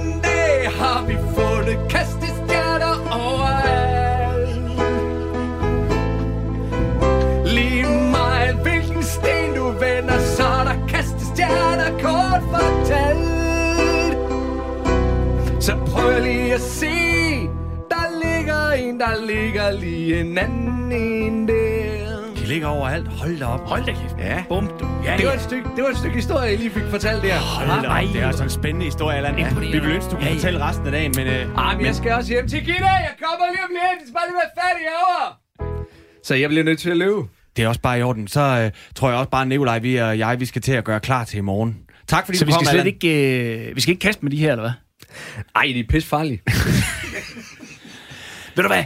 har vi fundet kastestjerner overalt. Lige meget hvilken sten du vender, så er der kastestjerner kort fortalt. Så prøv lige at se Der ligger en, der ligger lige en anden en der de ligger overalt. Hold da op. Hold da kæft. Ja. Bum, du. Ja, det var, et stykke, det var et stykke historie, jeg lige fik fortalt der. Hold da op. Det er altså en spændende historie, Allan. Ja. Vi vil ønske, du kunne Ja, ja. fortælle resten af dagen, men... Øh, Ah, men jeg skal også hjem til Gitte. Jeg kommer lige om lidt. Jeg skal bare lige være færdig herovre. Så jeg bliver nødt til at løbe. det er også bare i orden. Så øh, tror jeg også bare, Nikolaj, vi og jeg, vi skal til at gøre klar til i morgen. Tak fordi Så du vi kom, skal slet Allan. ikke, øh, vi skal ikke kaste med de her, eller hvad? Ej, de er pisse farlige. Ved du hvad?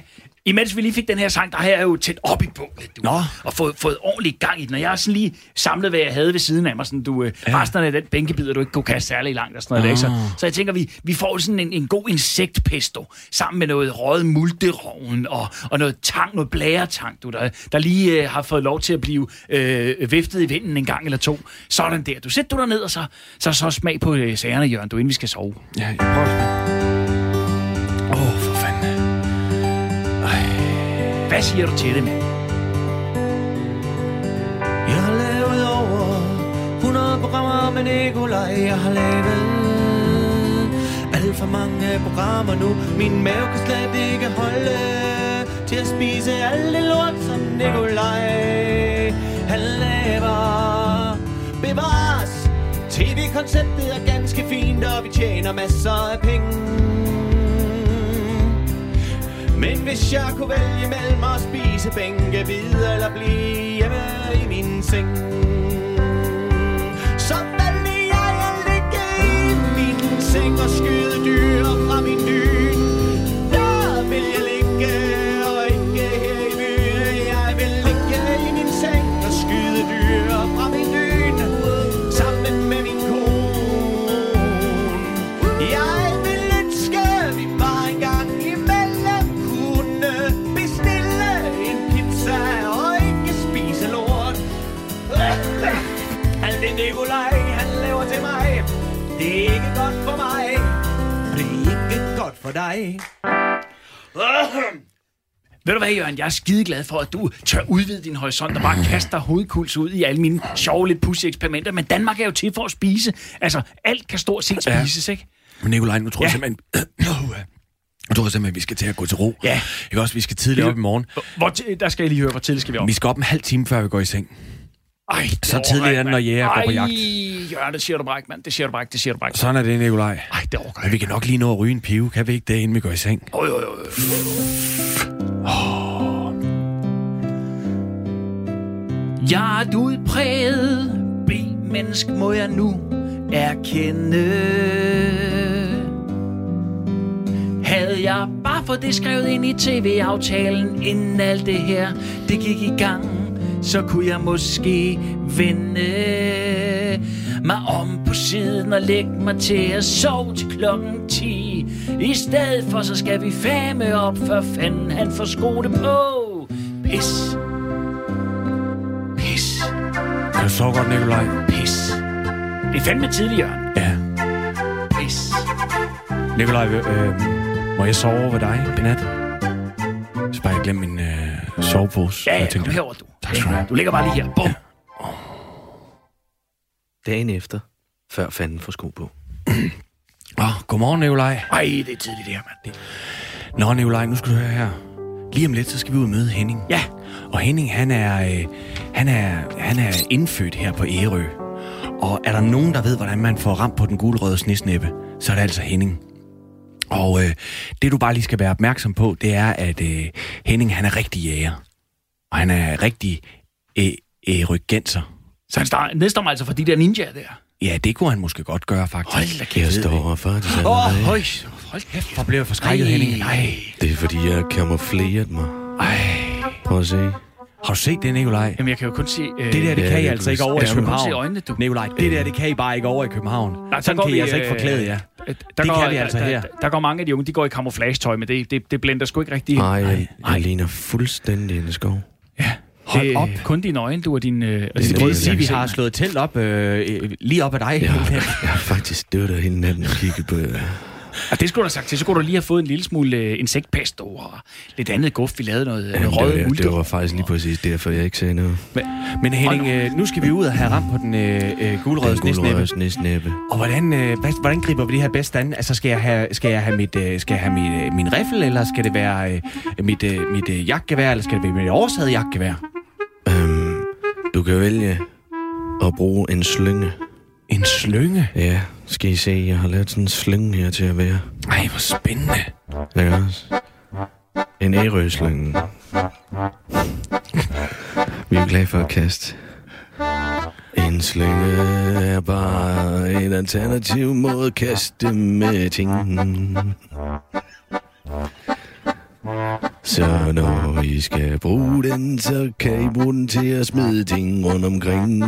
Imens vi lige fik den her sang, der har jeg jo tæt op i bålet, du. Nå. Og fået, fået ordentligt gang i den. Og jeg har sådan lige samlet, hvad jeg havde ved siden af mig. Sådan, du, ja. Resten af den bænkebider, du ikke kunne kaste særlig langt og sådan noget. Ah. Så, så jeg tænker, vi, vi får sådan en, en god insektpesto, sammen med noget røget multerovn og, og noget tang, noget blæretang, du, der, der lige øh, har fået lov til at blive øh, viftet i vinden en gang eller to. Sådan der. Du sætter du dig ned, og så, så, så smag på øh, sagerne, Jørgen, du, inden vi skal sove. Ja, jeg Hvad siger du til det, mand? Jeg har lavet over 100 programmer med Nikolaj. Jeg har lavet alt for mange programmer nu. Min mave kan slet ikke holde til at spise alt det lort, som Nikolaj han laver. Bevares! TV-konceptet er ganske fint, og vi tjener masser af penge. Men hvis jeg kunne vælge mellem at spise bænke videre eller blive hjemme i min seng Så valgte jeg at ligge i min seng og skyde dyr fra min dyr for dig. Ved du hvad, Jørgen? Jeg er skide glad for, at du tør udvide din horisont og bare kaster hovedkuls ud i alle mine sjove, lidt pussy eksperimenter. Men Danmark er jo til for at spise. Altså, alt kan stort set spises, ikke? Men Nikolaj, nu tror jeg Ja. simpelthen... Nu tror jeg simpelthen, at vi skal til at gå til ro. Ja. Ikke også, vi skal tidligt op i morgen. Hvor, der skal jeg lige høre, hvor tidligt skal vi op? Vi skal op en halv time, før vi går i seng. Ej, Så det tidligt er ikke, når jæger går på jagt. Ej, det siger du bare ikke, mand. Det siger du bare ikke, det siger du bare ikke. Sådan er det, Nikolaj. Ej, det orker Men jeg vi kan nok lige nå at ryge en pive. Kan vi ikke det, inden vi går i seng? Jo, jo, jo. Jeg er et udpræget B-menneske, må jeg nu erkende. Havde jeg bare fået det skrevet ind i tv-aftalen, inden alt det her, det gik i gang, så kunne jeg måske vende mig om på siden og lægge mig til at sove til klokken 10. I stedet for, så skal vi fame op, før fanden han får skoene på. Pis. Pis. Kan du sove godt, Nikolaj? Pis. Det er fandme tidligt, Jørgen. Ja. Pis. Nikolaj, øh, må jeg sove over ved dig i nat? Så bare jeg glemte min øh, sovepose. Ja, ja, Jeg kom tænkte, herover, du. Tak skal du have. Du ligger bare lige her. Bum. Dagen efter, før fanden får sko på. Åh, godmorgen, Nikolaj. Ej, det er tidligt, det her, mand. Det... Nå, Nikolaj, nu skal du høre her. Lige om lidt, så skal vi ud og møde Henning. Ja, Og Henning, han er, øh, han er, han er indfødt her på Ærø. Og er der nogen, der ved, hvordan man får ramt på den gulrøde snesnæppe, så er det altså Henning. Og øh, det, du bare lige skal være opmærksom på, det er, at øh, Henning, han er rigtig jæger. Og han er rigtig øh, så han star- nedstammer altså fra de der ninjaer der. Ja, det kunne han måske godt gøre, faktisk. Hold da Jeg kæft. står faktisk Åh, oh, høj. Hold kæft, hvor blev jeg forskrækket. Henning. Nej. Det er fordi, jeg har camoufleret mig. Ej. Prøv at se. Har du set det, Nikolaj? Jamen, jeg kan jo kun se... Øh, Det der, det Ja, kan I det altså ikke over i det. København. Se øjnene, du. Nikolaj, det der, det kan I bare ikke over i København. Nej, så Sådan kan I vi, altså ikke øh, forklæde jer. Der Det går, kan vi altså der, her. Der, der går mange af de unge, de går i camouflage-tøj, men det, det, det blender sgu ikke rigtig. Nej, jeg, jeg ligner fuldstændig en skov. Hold det, er op. Kun dine øjne, du og din... Øh, og Det din Det det, sige, vi jeg har slået telt op øh, øh, lige op ad dig. Jeg har, jeg har faktisk dødt af hele natten og kigget på jer. Og det skulle du have sagt til. Så kunne du lige have fået en lille smule øh, insektpesto og lidt andet guf. Vi lavede noget, Jamen, noget det, røget var, multe. det var faktisk lige præcis derfor, jeg ikke sagde noget. Men Henning, øh, nu skal vi ud og have ramt på den øh, øh, gulrøde Den snesnæppe. guldrøde snesnæppe. Og hvordan, øh, hvad, hvordan griber vi det her bedst an? Altså, skal jeg have, skal jeg have, mit, øh, skal jeg have mit, øh, min riffel, eller skal det være øh, mit, øh, mit øh, jagtgevær, eller skal det være mit oversaget jagtgevær? Øhm, du kan vælge at bruge en slynge. En slynge? Ja, skal I se, jeg har lavet sådan en slynge her til at være. Ej, hvor spændende. Ikke også? En ærøslynge. Vi er glade for at kaste. En slynge er bare en alternativ måde at kaste med ting. Så når I skal bruge den, så kan I bruge den til at smide ting rundt omkring.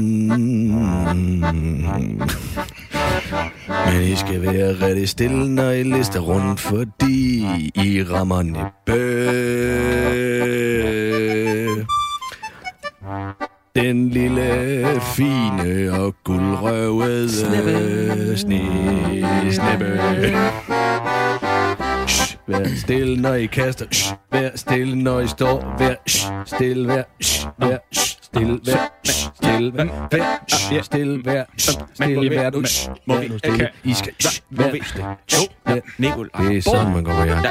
Men I skal være rigtig stille, når I lister rundt, fordi I rammer næppe. Den lille, fine og guldrøvede sneppe. Sne, sneppe. Shh, vær stille, når I kaster. Shh, vær stille, når I står. Vær shh, stille, vær shh, vær shh, stille, vær stille, vær stille, vær stille, vær du Må vi- nu stille. I skal shh, vær stille. Det er sådan, man går på jagt.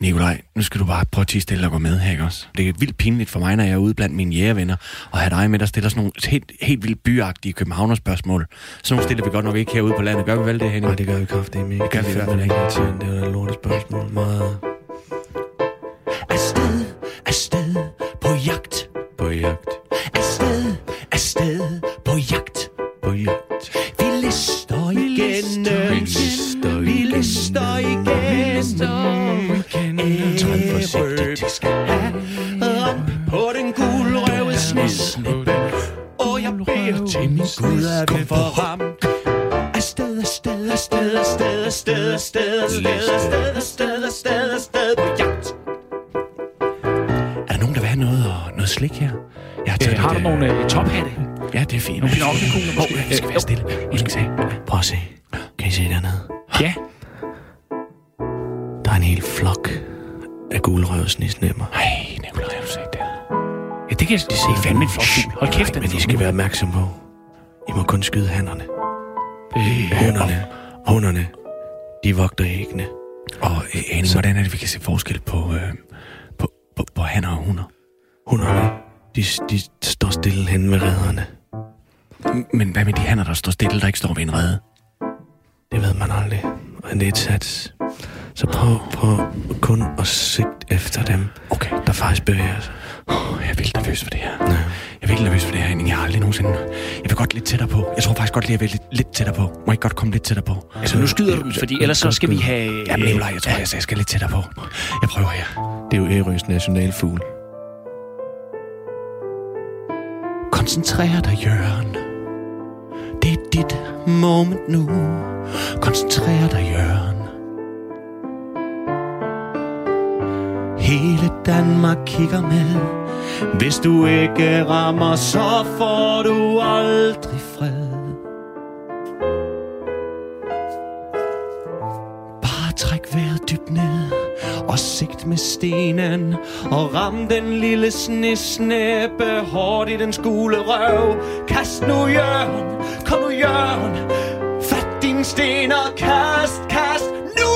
Nikolaj, nu skal du bare prøve at tige stille og gå med her, ikke også? Det er vildt pinligt for mig, når jeg er ude blandt mine jægervenner, og have dig med, der stiller sådan nogle helt, helt vildt byagtige københavnerspørgsmål. Sådan nogle stiller vi godt nok ikke herude på landet. Gør vi vel det, Henning? Nej, det gør vi kraftigt ikke. Det gør vi i hvert fald ikke. Det er et lortet spørgsmål. Meget jagt. på jagt. Afsted, afsted på jagt. På jagt. Vi lister igennem. Vi lister Vi lister igennem. Træd forsigtigt. Ærø, vi skal have ramp på den gulrøde snesnæppe. Og jeg beder til min Gud, at vi får ramt. Afsted, afsted, afsted, afsted, afsted, afsted, afsted, afsted, afsted, afsted, afsted på jagt. Er der nogen, der vil have noget, og noget slik her? Jeg har Øh, taget har du lidt, nogle øh, tophatte? Ja, det er fint. Nogle binokkelkugler måske. Vi skal være stille. Nu skal vi se. Prøv at se. Kan I se dernede? Ja. Der er en hel flok af guldrøvsnisnemmer. Ej, Nikolaj, har du set det? Ja, det kan jeg se. Fandme en fugl. Hold kæft, den Men I skal være opmærksom på. I må kun skyde hannerne. Hunderne, hunderne, de vogter æggene. Og øh, Henning, hvordan er det, vi kan se forskel på, øh, på, på, på hanner og hunder? Hunderne, de, de står stille hen ved redderne. Men hvad med de hanner, der står stille, der ikke står ved en rede? Det ved man aldrig. Og det er et sats. Så prøv, prøv kun at sigte efter dem, Okay. der faktisk bevæger sig. Oh, jeg er vildt nervøs for det her. Ja. Jeg er vildt nervøs for det her, Henning. Jeg har aldrig nogensinde... Jeg vil godt lidt tættere på. Jeg tror faktisk godt lige, jeg vil lidt, lidt tættere på. Må jeg godt komme lidt tættere på? Altså, nu skyder du dem, fordi ellers så skal vi have... Jamen, Nikolaj, jeg tror, jeg, jeg skal lidt tættere på. Jeg prøver her. Det er jo Ærøs nationalfugl. Koncentrer dig, Jørgen. Det er dit moment nu. Koncentrer dig, Jørgen. Hele Danmark kigger med. Hvis du ikke rammer, så får du aldrig fred. Bare træk vejret dybt ned og sigt med stenen og ram den lille snesnæppe hårdt i den skule røv. Kast nu, Jørgen, kom nu, Jørgen, fat din sten og kast, kast nu!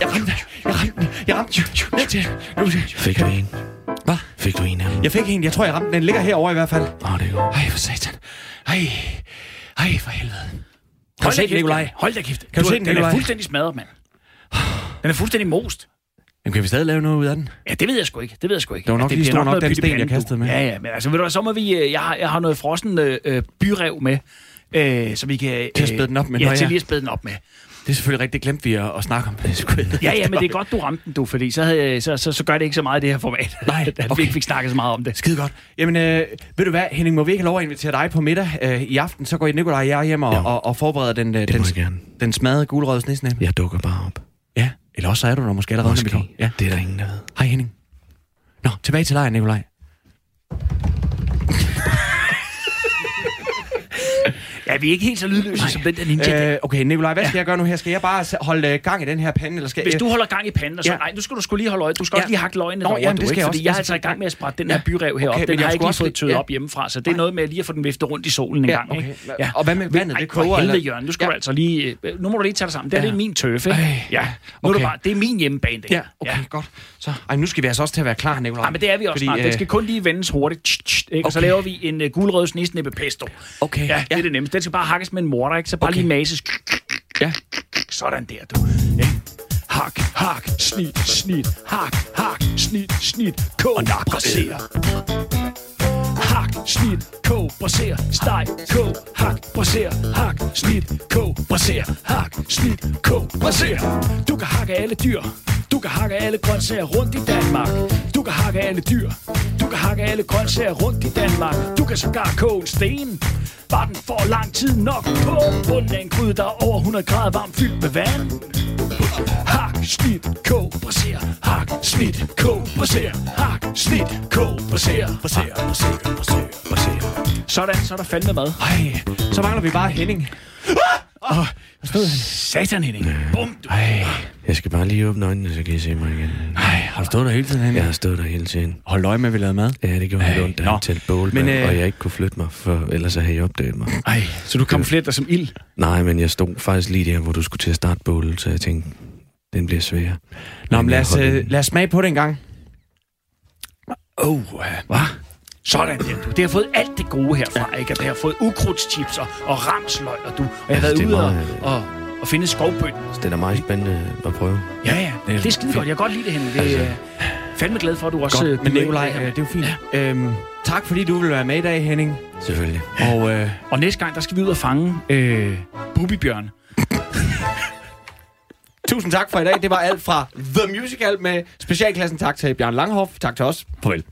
Jeg ramte, jeg ramte, jeg ramte. Fik du en? Hvad? Fik du en af dem? Jeg fik en, jeg tror, jeg ramte den. Den ligger herovre i hvert fald. Åh, det er godt. Ej, for satan. Ej, ej, for helvede. Kan du Hold se da den, Nikolaj? Hold da kæft. Kan du se den, Den er Nikolaj? fuldstændig smadret, mand. Den er fuldstændig most. Jamen, kan vi stadig lave noget ud af den? Ja, det ved jeg sgu ikke. Det ved jeg sgu ikke. Det var nok ja, lige bliver stor nok, noget den sten, jeg du. kastede med. Ja, ja, men altså, ved du hvad, så må vi... øh, Jeg har, jeg har noget frossen øh, øh, byrev med, øh, så vi kan... Øh, Til at spæde den op med, Ja, nå til ja. lige at spæde den op med. Det er selvfølgelig rigtigt, glemt vi at, at snakke om. Ja, ja, men det er godt, du ramte den, du, fordi så, havde, så, så, så gør det ikke så meget i det her format. Nej, at vi okay. ikke fik snakket så meget om det. Skide godt. Jamen, øh, ved du hvad, Henning, må vi ikke have lov at invitere dig på middag øh, i aften? Så går I Nikolaj og jeg hjem og, og, og forbereder den, øh, den, den smadrede gulrøde snesnæb. Jeg dukker bare op. Ja, eller også så er du der måske allerede, Måske. Ja. Det er der ingen, der ved. Hej Henning. Nå, tilbage til lejren, Nikolaj. Ja, vi er ikke helt så lydløse som den der ninja. Øh, okay, Nikolaj, hvad skal jeg gøre nu her? Skal jeg bare holde øh, gang i den her pande, eller skal Hvis jeg... du holder gang i panden, så, Ja. nej, nu skal du skulle lige holde øje. Du skal Ja. også lige hakke løgene Nå, derovre, jamen, du, det skal ikke? jeg Fordi også. jeg er altså i gang med at sprætte den Ja. her byrev herop. Okay, den jeg har jeg ikke lige fået tøet ja. op hjemmefra, så det er Ja. noget med lige at få den viftet rundt i solen en Ja, gang. okay. Ikke? Ja. Og hvad med vandet? Det koger, eller? Jørgen. Nu skal Ja. du altså lige... øh, Nu må du lige tage dig sammen. Det Ja. er min tøf, ikke? Ej. Ja. Nu er Okay. det bare... Det er min hjemmebane, det Ja, okay, godt. Så, ej, nu skal vi altså også til at være klar, Nikolaj. Ja, men det er vi også snart. øh, Det skal kun lige vendes hurtigt. Ikke? Og så Okay. laver vi en gulrød snisnippe pesto. Okay, Ja, det ja. er det nemmeste. Den skal bare hakkes med en morter, ikke? Så bare Okay. lige mases. Ja. Sådan der, du. Ja. Hak, hak, snit, snit, hak, hak, snit, snit, kog, og braser. Hak, snit, kog, braser, steg, kog, hak, braser, hak, snit, kog, braser, hak, snit, kog, braser. Du kan hakke alle dyr. Du kan hakke alle grøntsager rundt i Danmark. Du kan hakke alle dyr. Du kan hakke alle grøntsager rundt i Danmark. Du kan sågar koge en sten. Bare den får lang tid nok på bunden af en gryde, der er over 100 grader varmt fyldt med vand. Hak, snit, kog, braser. Hak, snit, kog, braser. Hak, snit, kog, braser. Braser, braser, braser, braser. Sådan, så er der fandme mad. Ej, så mangler vi bare Henning. Satan, Henning. Bum, du. Ej, Jeg skal bare lige åbne øjnene, så kan I se mig igen. ej, har du stået der hele tiden, Henning? Jeg har stået der hele tiden. Hold øje med, at vi lavede mad. Ja, det gjorde Ej, ondt, da han tændte bål, Men, øh, og jeg ikke kunne flytte mig, for ellers havde I opdaget mig. Ej, Så du kamuflerer dig som ild. Nej, men jeg stod faktisk lige der, hvor du skulle til at starte bålet, så jeg tænkte, den bliver svær. Nå, men lad os, øh, den. lad os smage på det en gang. Oh, hvad? Sådan der, du. Det har fået alt det gode herfra, ikke? Og det har fået ukrudtschips og, og ramsløg, og du. Og jeg har været ude og, meget- og, og finde skovbøtten. Det er meget spændende at prøve. Ja, ja. Det er, det er skide godt. Jeg kan godt lide det, Henning. Det er Altså. fandme glad for, at du også... øh, Godt, men på øh, det er jo fint. Øhm, tak fordi du vil være med i dag, Henning. Selvfølgelig. Og øh. Og næste gang, der skal vi ud og fange øh, bubibjørn tusind tak for i dag. Det var alt fra The Musical med specialklassen. Tak til Bjørn Langhoff. Tak til os. Farvel.